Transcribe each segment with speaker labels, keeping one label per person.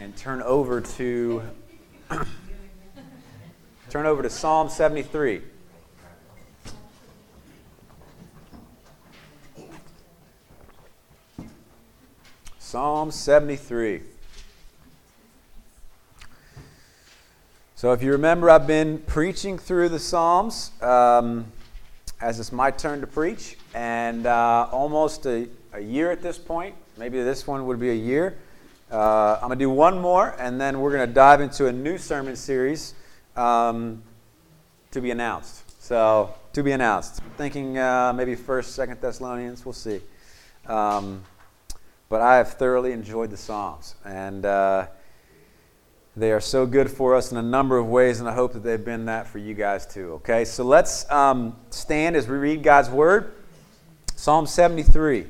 Speaker 1: and turn over to turn over to Psalm 73. Psalm 73. So, if you remember, I've been preaching through the Psalms um, as it's my turn to preach, and uh, almost a, a year at this point. Maybe this one would be a year. Uh, I'm going to do one more, and then we're going to dive into a new sermon series um, to be announced. So, to be announced. I'm Thinking uh, maybe First, Second Thessalonians. We'll see. Um, but I have thoroughly enjoyed the Psalms, and uh, they are so good for us in a number of ways, and I hope that they've been that for you guys too. Okay, so let's um, stand as we read God's Word. Psalm 73.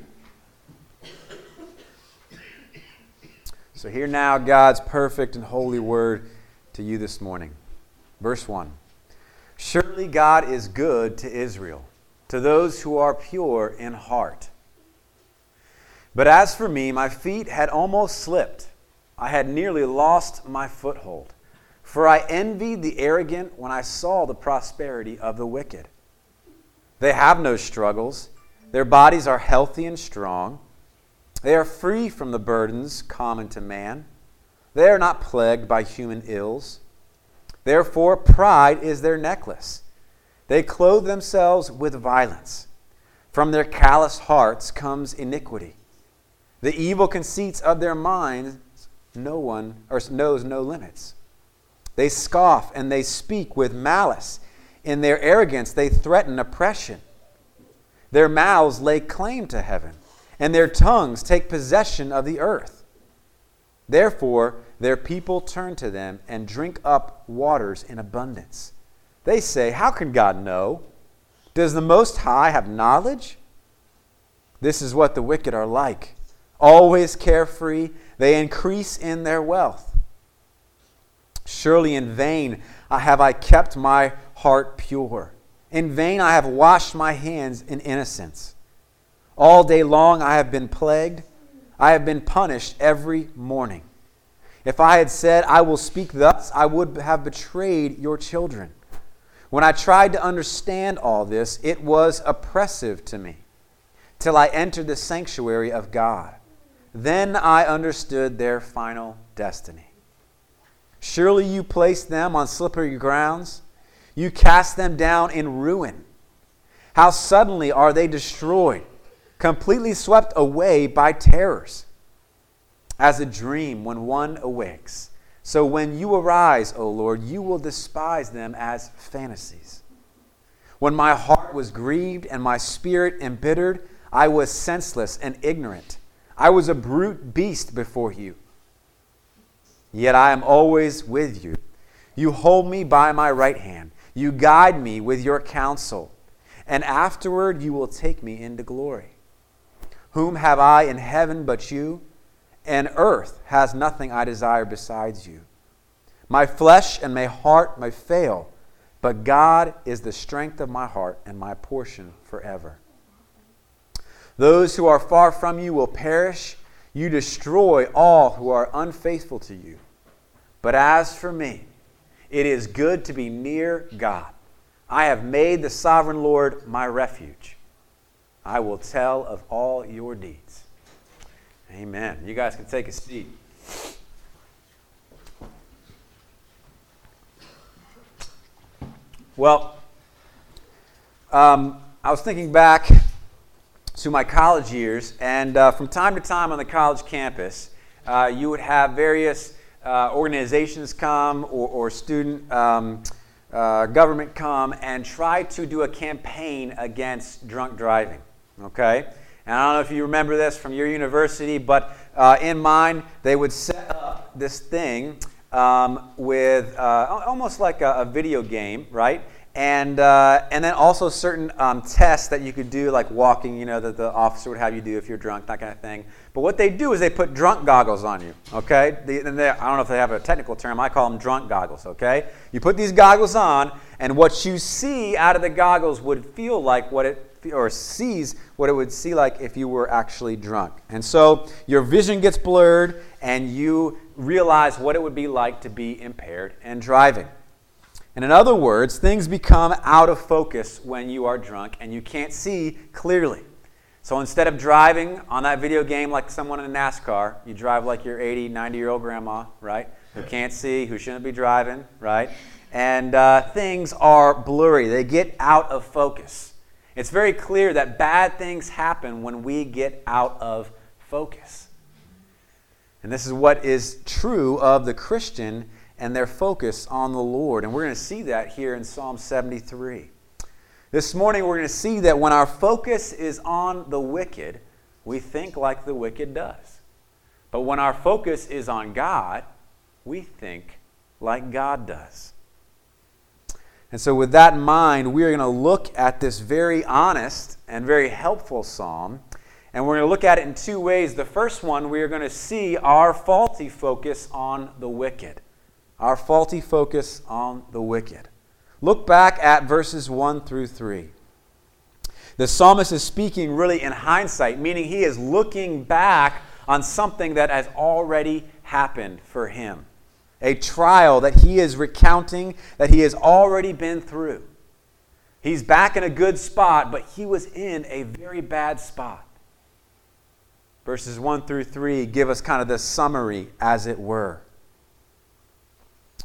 Speaker 1: So, hear now God's perfect and holy word to you this morning. Verse 1 Surely God is good to Israel, to those who are pure in heart. But as for me, my feet had almost slipped. I had nearly lost my foothold. For I envied the arrogant when I saw the prosperity of the wicked. They have no struggles, their bodies are healthy and strong. They are free from the burdens common to man. They are not plagued by human ills. Therefore, pride is their necklace. They clothe themselves with violence. From their callous hearts comes iniquity. The evil conceits of their minds, no one or knows no limits. They scoff and they speak with malice. In their arrogance, they threaten oppression. Their mouths lay claim to heaven, and their tongues take possession of the earth. Therefore, their people turn to them and drink up waters in abundance. They say, How can God know? Does the Most High have knowledge? This is what the wicked are like always carefree, they increase in their wealth. Surely in vain have I kept my heart pure. In vain I have washed my hands in innocence. All day long I have been plagued. I have been punished every morning. If I had said, I will speak thus, I would have betrayed your children. When I tried to understand all this, it was oppressive to me, till I entered the sanctuary of God. Then I understood their final destiny. Surely you placed them on slippery grounds. You cast them down in ruin. How suddenly are they destroyed, completely swept away by terrors. As a dream when one awakes. So when you arise, O Lord, you will despise them as fantasies. When my heart was grieved and my spirit embittered, I was senseless and ignorant. I was a brute beast before you. Yet I am always with you. You hold me by my right hand. You guide me with your counsel. And afterward you will take me into glory. Whom have I in heaven but you? And earth has nothing I desire besides you. My flesh and my heart may fail, but God is the strength of my heart and my portion forever. Those who are far from you will perish. You destroy all who are unfaithful to you. But as for me, it is good to be near God. I have made the sovereign Lord my refuge. I will tell of all your deeds. Amen. You guys can take a seat. Well, um, I was thinking back to my college years, and uh, from time to time on the college campus, uh, you would have various uh, organizations come or, or student um, uh, government come and try to do a campaign against drunk driving. Okay? And I don't know if you remember this from your university, but uh, in mine, they would set up this thing um, with uh, almost like a, a video game, right? and uh, and then also certain um, tests that you could do, like walking, you know, that the officer would have you do if you're drunk, that kind of thing. But what they do is they put drunk goggles on you, okay? They, and they, I don't know if they have a technical term. I call them drunk goggles, okay? You put these goggles on, and what you see out of the goggles would feel like what it or sees what it would see like if you were actually drunk. And so your vision gets blurred and you realize what it would be like to be impaired and driving. And in other words, things become out of focus when you are drunk and you can't see clearly. So instead of driving on that video game like someone in a NASCAR, you drive like your 80, 90 year old grandma, right? Who can't see, who shouldn't be driving, right? And uh, things are blurry, they get out of focus. It's very clear that bad things happen when we get out of focus. And this is what is true of the Christian and their focus on the Lord. And we're going to see that here in Psalm 73. This morning, we're going to see that when our focus is on the wicked, we think like the wicked does. But when our focus is on God, we think like God does. And so, with that in mind, we are going to look at this very honest and very helpful psalm. And we're going to look at it in two ways. The first one, we are going to see our faulty focus on the wicked. Our faulty focus on the wicked. Look back at verses 1 through 3. The psalmist is speaking really in hindsight, meaning he is looking back on something that has already happened for him. A trial that he is recounting that he has already been through. He's back in a good spot, but he was in a very bad spot. Verses 1 through 3 give us kind of the summary, as it were.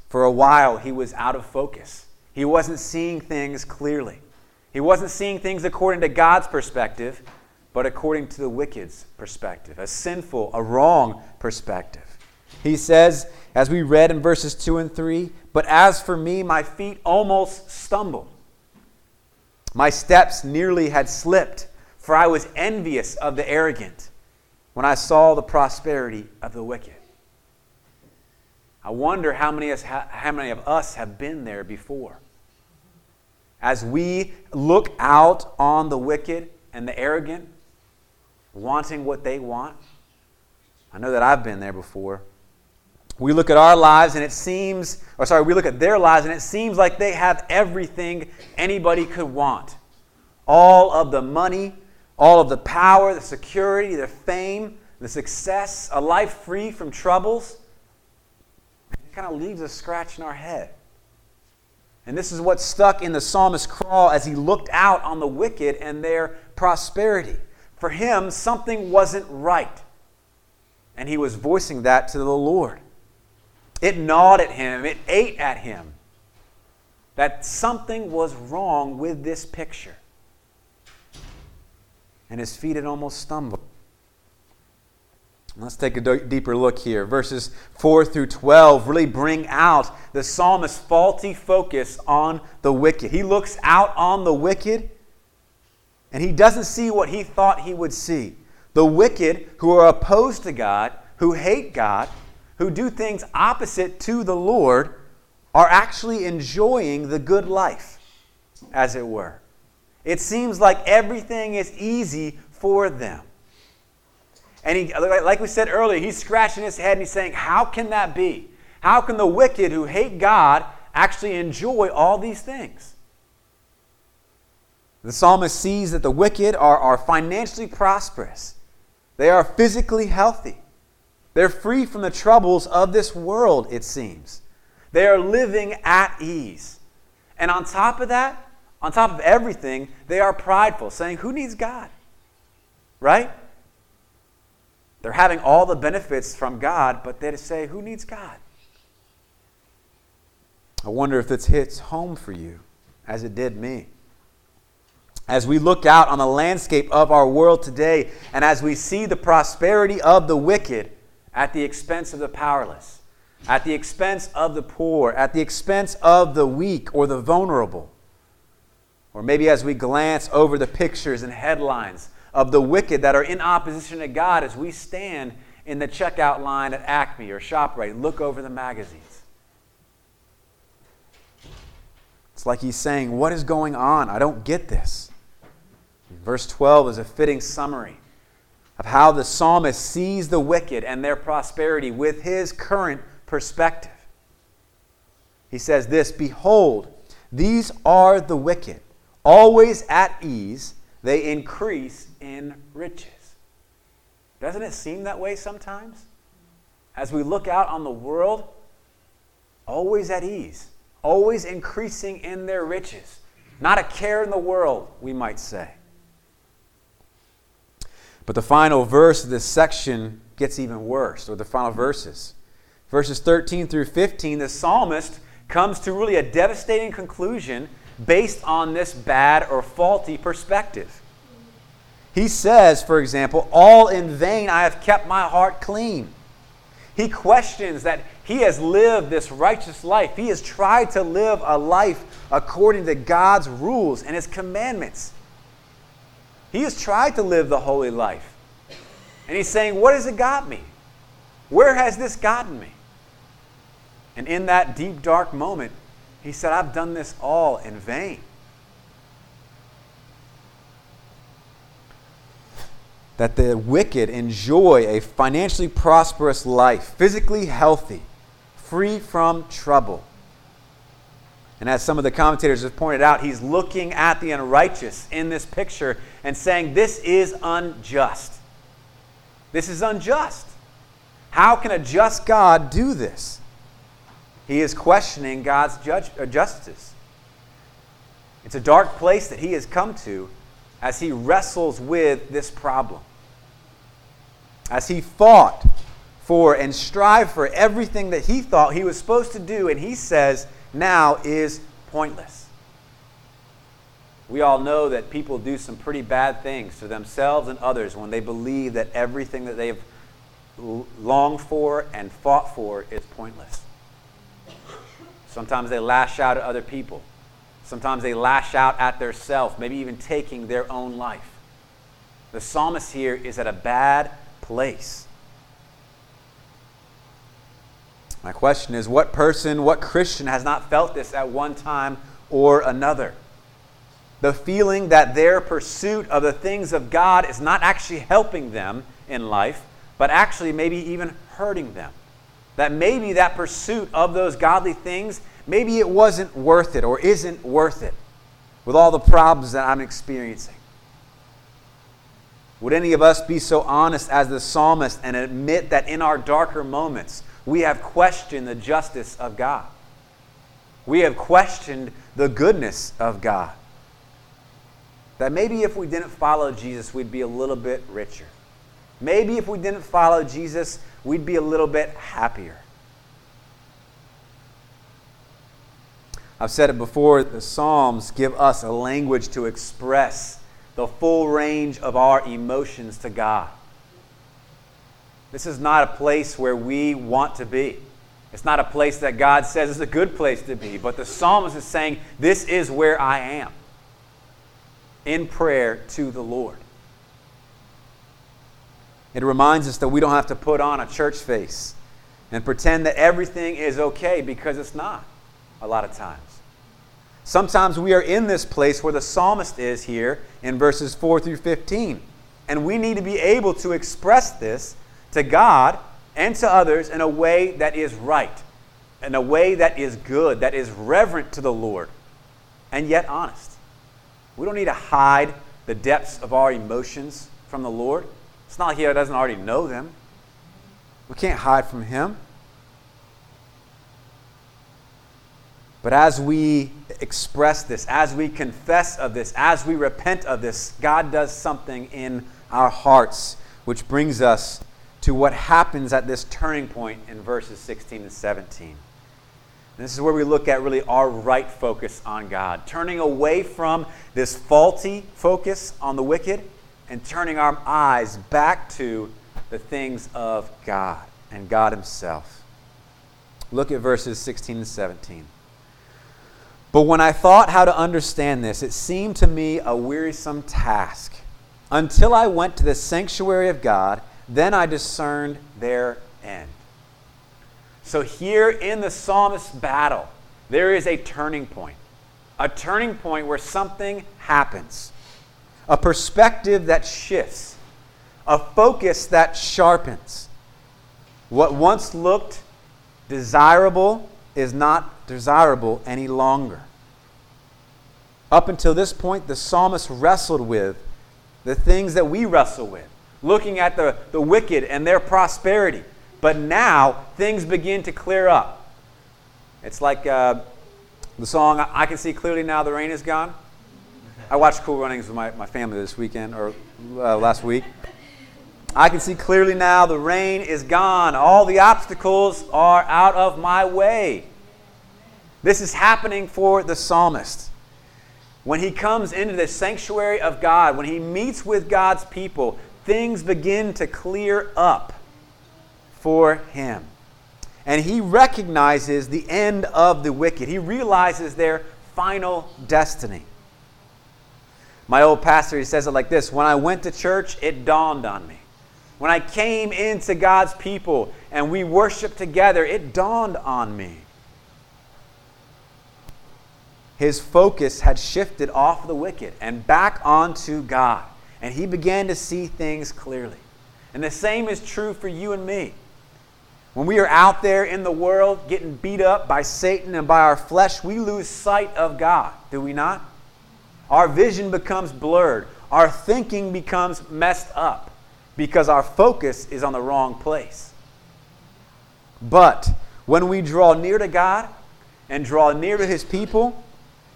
Speaker 1: For a while, he was out of focus. He wasn't seeing things clearly. He wasn't seeing things according to God's perspective, but according to the wicked's perspective, a sinful, a wrong perspective. He says, as we read in verses 2 and 3, But as for me, my feet almost stumbled. My steps nearly had slipped, for I was envious of the arrogant when I saw the prosperity of the wicked. I wonder how many, how many of us have been there before as we look out on the wicked and the arrogant, wanting what they want. I know that I've been there before. We look at our lives and it seems, or sorry, we look at their lives and it seems like they have everything anybody could want all of the money, all of the power, the security, the fame, the success, a life free from troubles. It kind of leaves a scratch in our head. And this is what stuck in the psalmist's craw as he looked out on the wicked and their prosperity. For him, something wasn't right. And he was voicing that to the Lord. It gnawed at him, it ate at him that something was wrong with this picture. And his feet had almost stumbled. Let's take a deeper look here. Verses 4 through 12 really bring out the psalmist's faulty focus on the wicked. He looks out on the wicked and he doesn't see what he thought he would see. The wicked who are opposed to God, who hate God, who do things opposite to the Lord, are actually enjoying the good life, as it were. It seems like everything is easy for them. And he, like we said earlier, he's scratching his head and he's saying, How can that be? How can the wicked who hate God actually enjoy all these things? The psalmist sees that the wicked are, are financially prosperous, they are physically healthy, they're free from the troubles of this world, it seems. They are living at ease. And on top of that, on top of everything, they are prideful, saying, Who needs God? Right? They're having all the benefits from God, but they say, Who needs God? I wonder if this hits home for you, as it did me. As we look out on the landscape of our world today, and as we see the prosperity of the wicked at the expense of the powerless, at the expense of the poor, at the expense of the weak or the vulnerable, or maybe as we glance over the pictures and headlines of the wicked that are in opposition to God as we stand in the checkout line at Acme or ShopRite, look over the magazines. It's like he's saying, What is going on? I don't get this. Verse 12 is a fitting summary of how the psalmist sees the wicked and their prosperity with his current perspective. He says this Behold, these are the wicked, always at ease they increase in riches. Doesn't it seem that way sometimes? As we look out on the world, always at ease, always increasing in their riches. Not a care in the world, we might say. But the final verse of this section gets even worse, or the final verses. Verses 13 through 15, the psalmist comes to really a devastating conclusion based on this bad or faulty perspective. He says, for example, All in vain I have kept my heart clean. He questions that he has lived this righteous life. He has tried to live a life according to God's rules and his commandments. He has tried to live the holy life. And he's saying, What has it got me? Where has this gotten me? And in that deep, dark moment, he said, I've done this all in vain. That the wicked enjoy a financially prosperous life, physically healthy, free from trouble. And as some of the commentators have pointed out, he's looking at the unrighteous in this picture and saying, This is unjust. This is unjust. How can a just God do this? He is questioning God's judge, uh, justice. It's a dark place that he has come to as he wrestles with this problem. As he fought for and strived for everything that he thought he was supposed to do, and he says now is pointless. We all know that people do some pretty bad things to themselves and others when they believe that everything that they've longed for and fought for is pointless. Sometimes they lash out at other people. Sometimes they lash out at their self, maybe even taking their own life. The psalmist here is at a bad place. My question is what person, what Christian has not felt this at one time or another? The feeling that their pursuit of the things of God is not actually helping them in life, but actually maybe even hurting them. That maybe that pursuit of those godly things, maybe it wasn't worth it or isn't worth it with all the problems that I'm experiencing. Would any of us be so honest as the psalmist and admit that in our darker moments we have questioned the justice of God? We have questioned the goodness of God. That maybe if we didn't follow Jesus, we'd be a little bit richer. Maybe if we didn't follow Jesus, we'd be a little bit happier. I've said it before the Psalms give us a language to express the full range of our emotions to God. This is not a place where we want to be. It's not a place that God says is a good place to be, but the psalmist is saying, This is where I am in prayer to the Lord. It reminds us that we don't have to put on a church face and pretend that everything is okay because it's not a lot of times. Sometimes we are in this place where the psalmist is here in verses 4 through 15. And we need to be able to express this to God and to others in a way that is right, in a way that is good, that is reverent to the Lord, and yet honest. We don't need to hide the depths of our emotions from the Lord. It's not like He doesn't already know them. We can't hide from Him. But as we express this, as we confess of this, as we repent of this, God does something in our hearts, which brings us to what happens at this turning point in verses 16 and 17. This is where we look at really our right focus on God, turning away from this faulty focus on the wicked and turning our eyes back to the things of God and God Himself. Look at verses 16 and 17. But when I thought how to understand this, it seemed to me a wearisome task. Until I went to the sanctuary of God, then I discerned their end. So, here in the psalmist's battle, there is a turning point. A turning point where something happens. A perspective that shifts. A focus that sharpens. What once looked desirable is not desirable any longer. Up until this point, the psalmist wrestled with the things that we wrestle with, looking at the, the wicked and their prosperity. But now things begin to clear up. It's like uh, the song, I Can See Clearly Now the Rain Is Gone. I watched Cool Runnings with my, my family this weekend, or uh, last week. I can see clearly now the rain is gone. All the obstacles are out of my way. This is happening for the psalmist. When he comes into the sanctuary of God, when he meets with God's people, things begin to clear up for him. And he recognizes the end of the wicked, he realizes their final destiny. My old pastor, he says it like this When I went to church, it dawned on me. When I came into God's people and we worshiped together, it dawned on me his focus had shifted off the wicked and back onto God. And he began to see things clearly. And the same is true for you and me. When we are out there in the world getting beat up by Satan and by our flesh, we lose sight of God, do we not? Our vision becomes blurred. Our thinking becomes messed up because our focus is on the wrong place. But when we draw near to God and draw near to His people,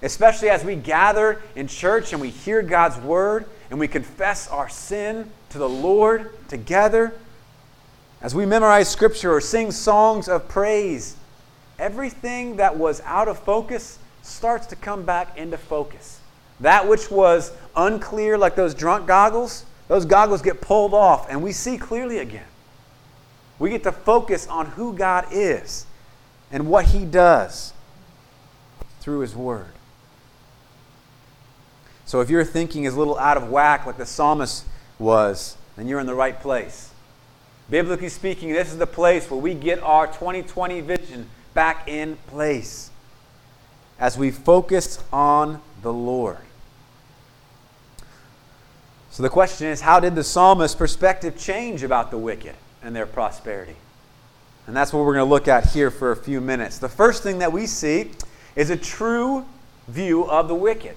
Speaker 1: especially as we gather in church and we hear God's word and we confess our sin to the Lord together, as we memorize scripture or sing songs of praise, everything that was out of focus starts to come back into focus. That which was unclear, like those drunk goggles, those goggles get pulled off and we see clearly again. We get to focus on who God is and what He does through His Word. So if your thinking is a little out of whack, like the psalmist was, then you're in the right place. Biblically speaking, this is the place where we get our 2020 vision back in place as we focus on the Lord. So the question is how did the psalmist's perspective change about the wicked and their prosperity? And that's what we're going to look at here for a few minutes. The first thing that we see is a true view of the wicked.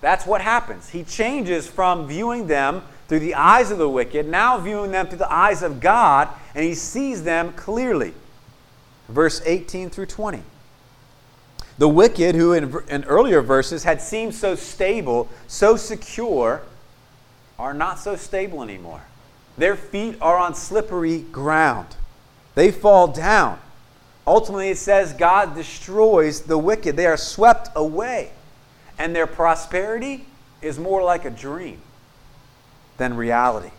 Speaker 1: That's what happens. He changes from viewing them through the eyes of the wicked, now viewing them through the eyes of God, and he sees them clearly. Verse 18 through 20. The wicked, who in, in earlier verses had seemed so stable, so secure, are not so stable anymore. Their feet are on slippery ground. They fall down. Ultimately, it says God destroys the wicked. They are swept away and their prosperity is more like a dream than reality.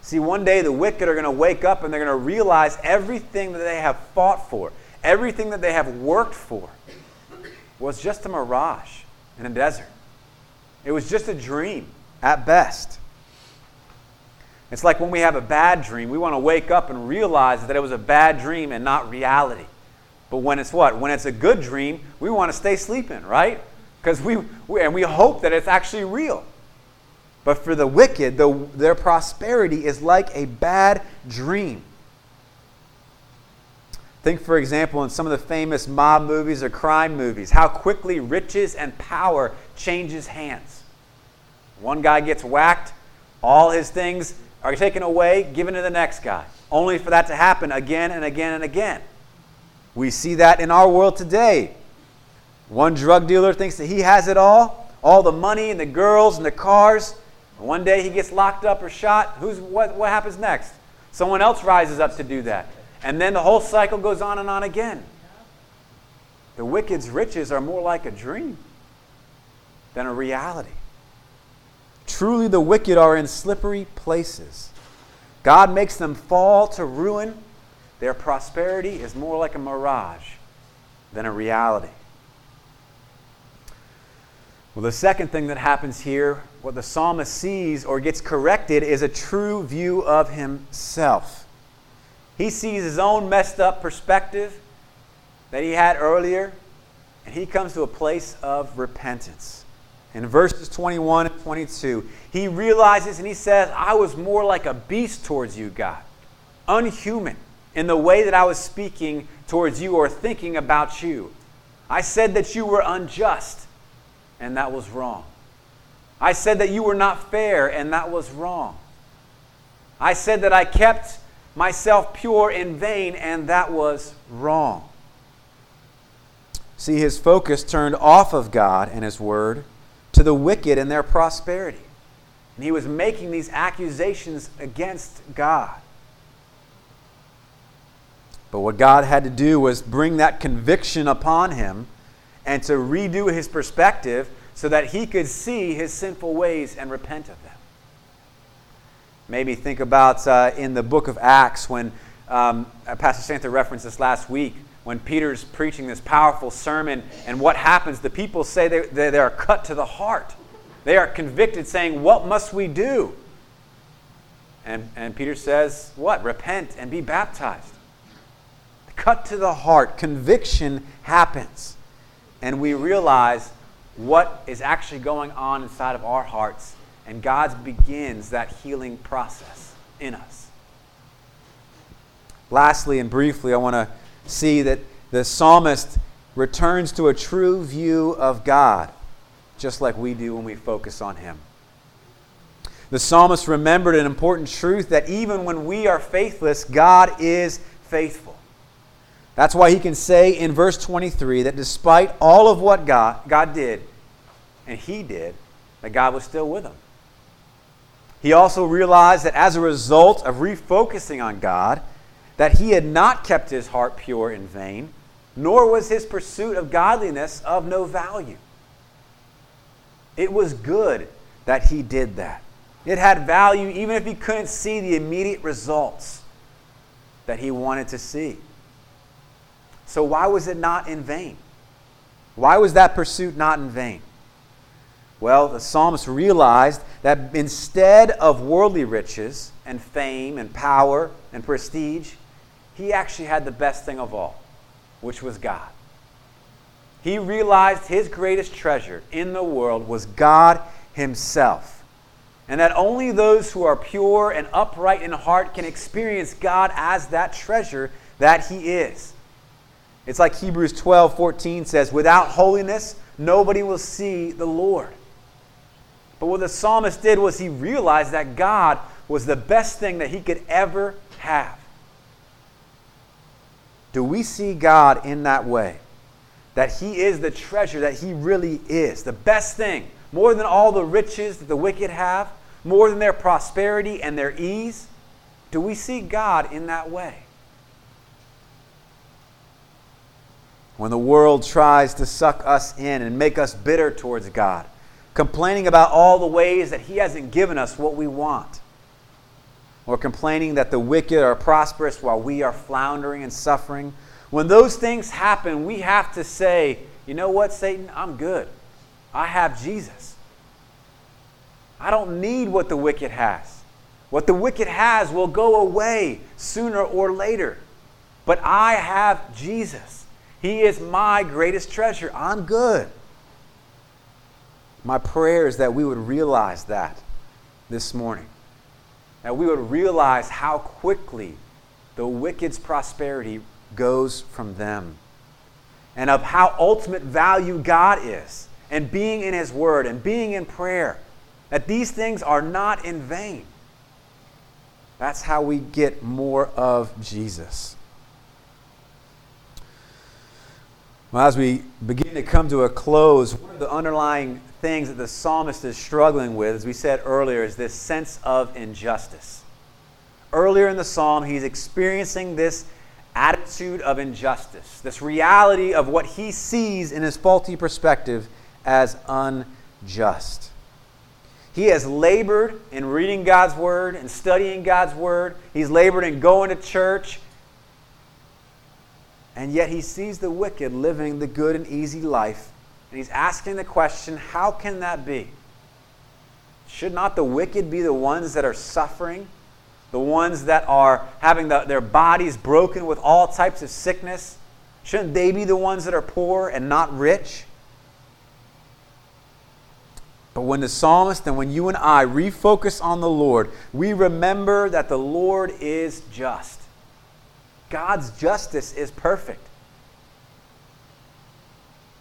Speaker 1: See, one day the wicked are going to wake up and they're going to realize everything that they have fought for, everything that they have worked for, was just a mirage in a desert. It was just a dream at best. It's like when we have a bad dream, we want to wake up and realize that it was a bad dream and not reality. But when it's what? When it's a good dream, we want to stay sleeping, right? Because we, we, and we hope that it's actually real. But for the wicked, the, their prosperity is like a bad dream. Think, for example, in some of the famous mob movies or crime movies, how quickly riches and power changes hands. One guy gets whacked, all his things are taken away, given to the next guy, only for that to happen again and again and again. We see that in our world today. One drug dealer thinks that he has it all, all the money and the girls and the cars. One day he gets locked up or shot. Who's, what, what happens next? Someone else rises up to do that. And then the whole cycle goes on and on again. The wicked's riches are more like a dream than a reality. Truly, the wicked are in slippery places. God makes them fall to ruin. Their prosperity is more like a mirage than a reality. Well, the second thing that happens here, what the psalmist sees or gets corrected, is a true view of himself. He sees his own messed up perspective that he had earlier, and he comes to a place of repentance. In verses 21 and 22, he realizes and he says, I was more like a beast towards you, God, unhuman in the way that I was speaking towards you or thinking about you. I said that you were unjust and that was wrong. I said that you were not fair, and that was wrong. I said that I kept myself pure in vain, and that was wrong. See, his focus turned off of God and his word to the wicked and their prosperity. And he was making these accusations against God. But what God had to do was bring that conviction upon him and to redo his perspective so that he could see his sinful ways and repent of them. Maybe think about uh, in the book of Acts when um, uh, Pastor Santa referenced this last week when Peter's preaching this powerful sermon, and what happens? The people say they, they, they are cut to the heart. They are convicted, saying, What must we do? And, and Peter says, What? Repent and be baptized. Cut to the heart. Conviction happens. And we realize what is actually going on inside of our hearts. And God begins that healing process in us. Lastly and briefly, I want to see that the psalmist returns to a true view of God, just like we do when we focus on Him. The psalmist remembered an important truth that even when we are faithless, God is faithful. That's why he can say in verse 23 that despite all of what God, God did, and he did, that God was still with him. He also realized that as a result of refocusing on God, that he had not kept his heart pure in vain, nor was his pursuit of godliness of no value. It was good that he did that. It had value even if he couldn't see the immediate results that he wanted to see. So, why was it not in vain? Why was that pursuit not in vain? Well, the psalmist realized that instead of worldly riches and fame and power and prestige, he actually had the best thing of all, which was God. He realized his greatest treasure in the world was God Himself. And that only those who are pure and upright in heart can experience God as that treasure that He is. It's like Hebrews 12 14 says, Without holiness, nobody will see the Lord. But what the psalmist did was he realized that God was the best thing that he could ever have. Do we see God in that way? That He is the treasure that He really is, the best thing, more than all the riches that the wicked have, more than their prosperity and their ease? Do we see God in that way? When the world tries to suck us in and make us bitter towards God, complaining about all the ways that He hasn't given us what we want or complaining that the wicked are prosperous while we are floundering and suffering. When those things happen, we have to say, you know what, Satan? I'm good. I have Jesus. I don't need what the wicked has. What the wicked has will go away sooner or later. But I have Jesus. He is my greatest treasure. I'm good. My prayer is that we would realize that this morning that we would realize how quickly the wicked's prosperity goes from them, and of how ultimate value God is, and being in His Word, and being in prayer, that these things are not in vain. That's how we get more of Jesus. Well, as we begin to come to a close, one of the underlying things that the psalmist is struggling with, as we said earlier, is this sense of injustice. Earlier in the psalm, he's experiencing this attitude of injustice, this reality of what he sees in his faulty perspective as unjust. He has labored in reading God's word and studying God's word. He's labored in going to church. And yet he sees the wicked living the good and easy life and he's asking the question how can that be? Should not the wicked be the ones that are suffering? The ones that are having the, their bodies broken with all types of sickness? Shouldn't they be the ones that are poor and not rich? But when the psalmist and when you and I refocus on the Lord, we remember that the Lord is just. God's justice is perfect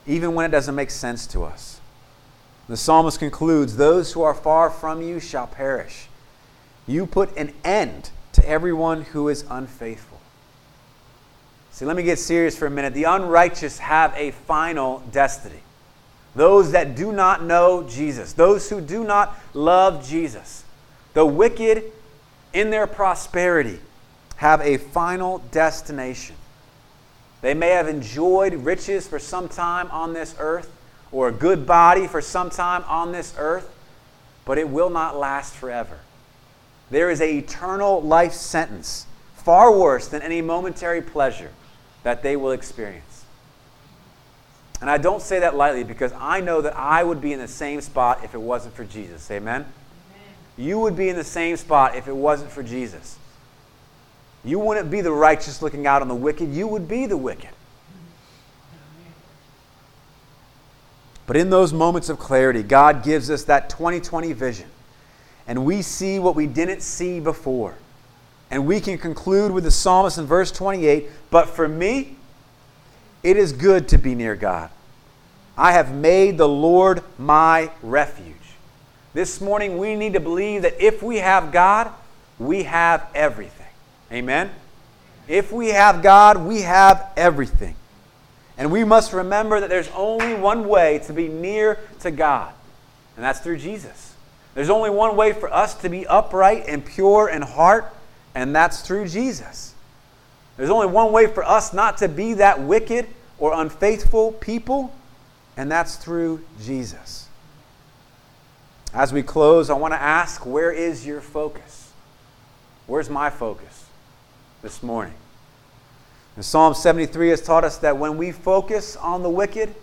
Speaker 1: even when it doesn't make sense to us. The psalmist concludes Those who are far from you shall perish. You put an end to everyone who is unfaithful. See, let me get serious for a minute. The unrighteous have a final destiny. Those that do not know Jesus, those who do not love Jesus, the wicked in their prosperity have a final destination. They may have enjoyed riches for some time on this earth, or a good body for some time on this earth, but it will not last forever. There is an eternal life sentence, far worse than any momentary pleasure that they will experience. And I don't say that lightly because I know that I would be in the same spot if it wasn't for Jesus. Amen? Amen? You would be in the same spot if it wasn't for Jesus. You wouldn't be the righteous looking out on the wicked, you would be the wicked. But in those moments of clarity, God gives us that 2020 vision. And we see what we didn't see before. And we can conclude with the psalmist in verse 28 But for me, it is good to be near God. I have made the Lord my refuge. This morning, we need to believe that if we have God, we have everything. Amen? If we have God, we have everything. And we must remember that there's only one way to be near to God, and that's through Jesus. There's only one way for us to be upright and pure in heart, and that's through Jesus. There's only one way for us not to be that wicked or unfaithful people, and that's through Jesus. As we close, I want to ask where is your focus? Where's my focus this morning? And Psalm 73 has taught us that when we focus on the wicked,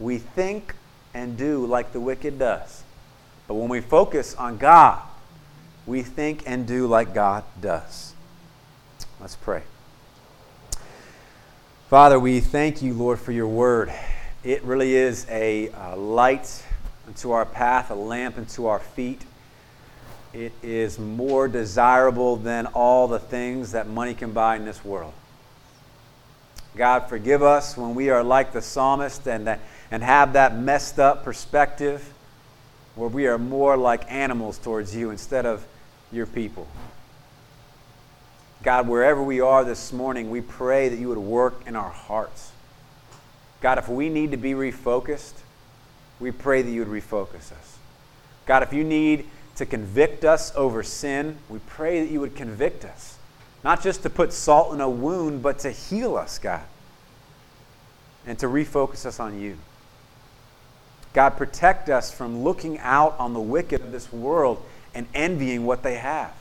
Speaker 1: we think and do like the wicked does. But when we focus on God, we think and do like God does. Let's pray. Father, we thank you, Lord, for your word. It really is a uh, light unto our path, a lamp unto our feet. It is more desirable than all the things that money can buy in this world. God, forgive us when we are like the psalmist and, that, and have that messed up perspective where we are more like animals towards you instead of your people. God, wherever we are this morning, we pray that you would work in our hearts. God, if we need to be refocused, we pray that you would refocus us. God, if you need to convict us over sin, we pray that you would convict us. Not just to put salt in a wound, but to heal us, God, and to refocus us on you. God, protect us from looking out on the wicked of this world and envying what they have.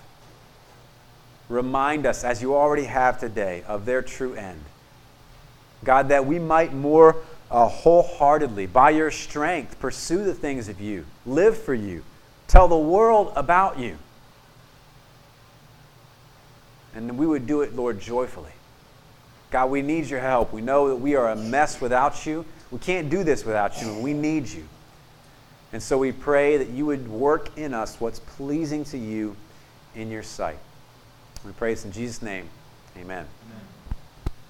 Speaker 1: Remind us, as you already have today, of their true end. God, that we might more uh, wholeheartedly, by your strength, pursue the things of you, live for you, tell the world about you. And we would do it, Lord, joyfully. God, we need your help. We know that we are a mess without you. We can't do this without you, and we need you. And so we pray that you would work in us what's pleasing to you in your sight. We pray this in Jesus' name. Amen. Amen.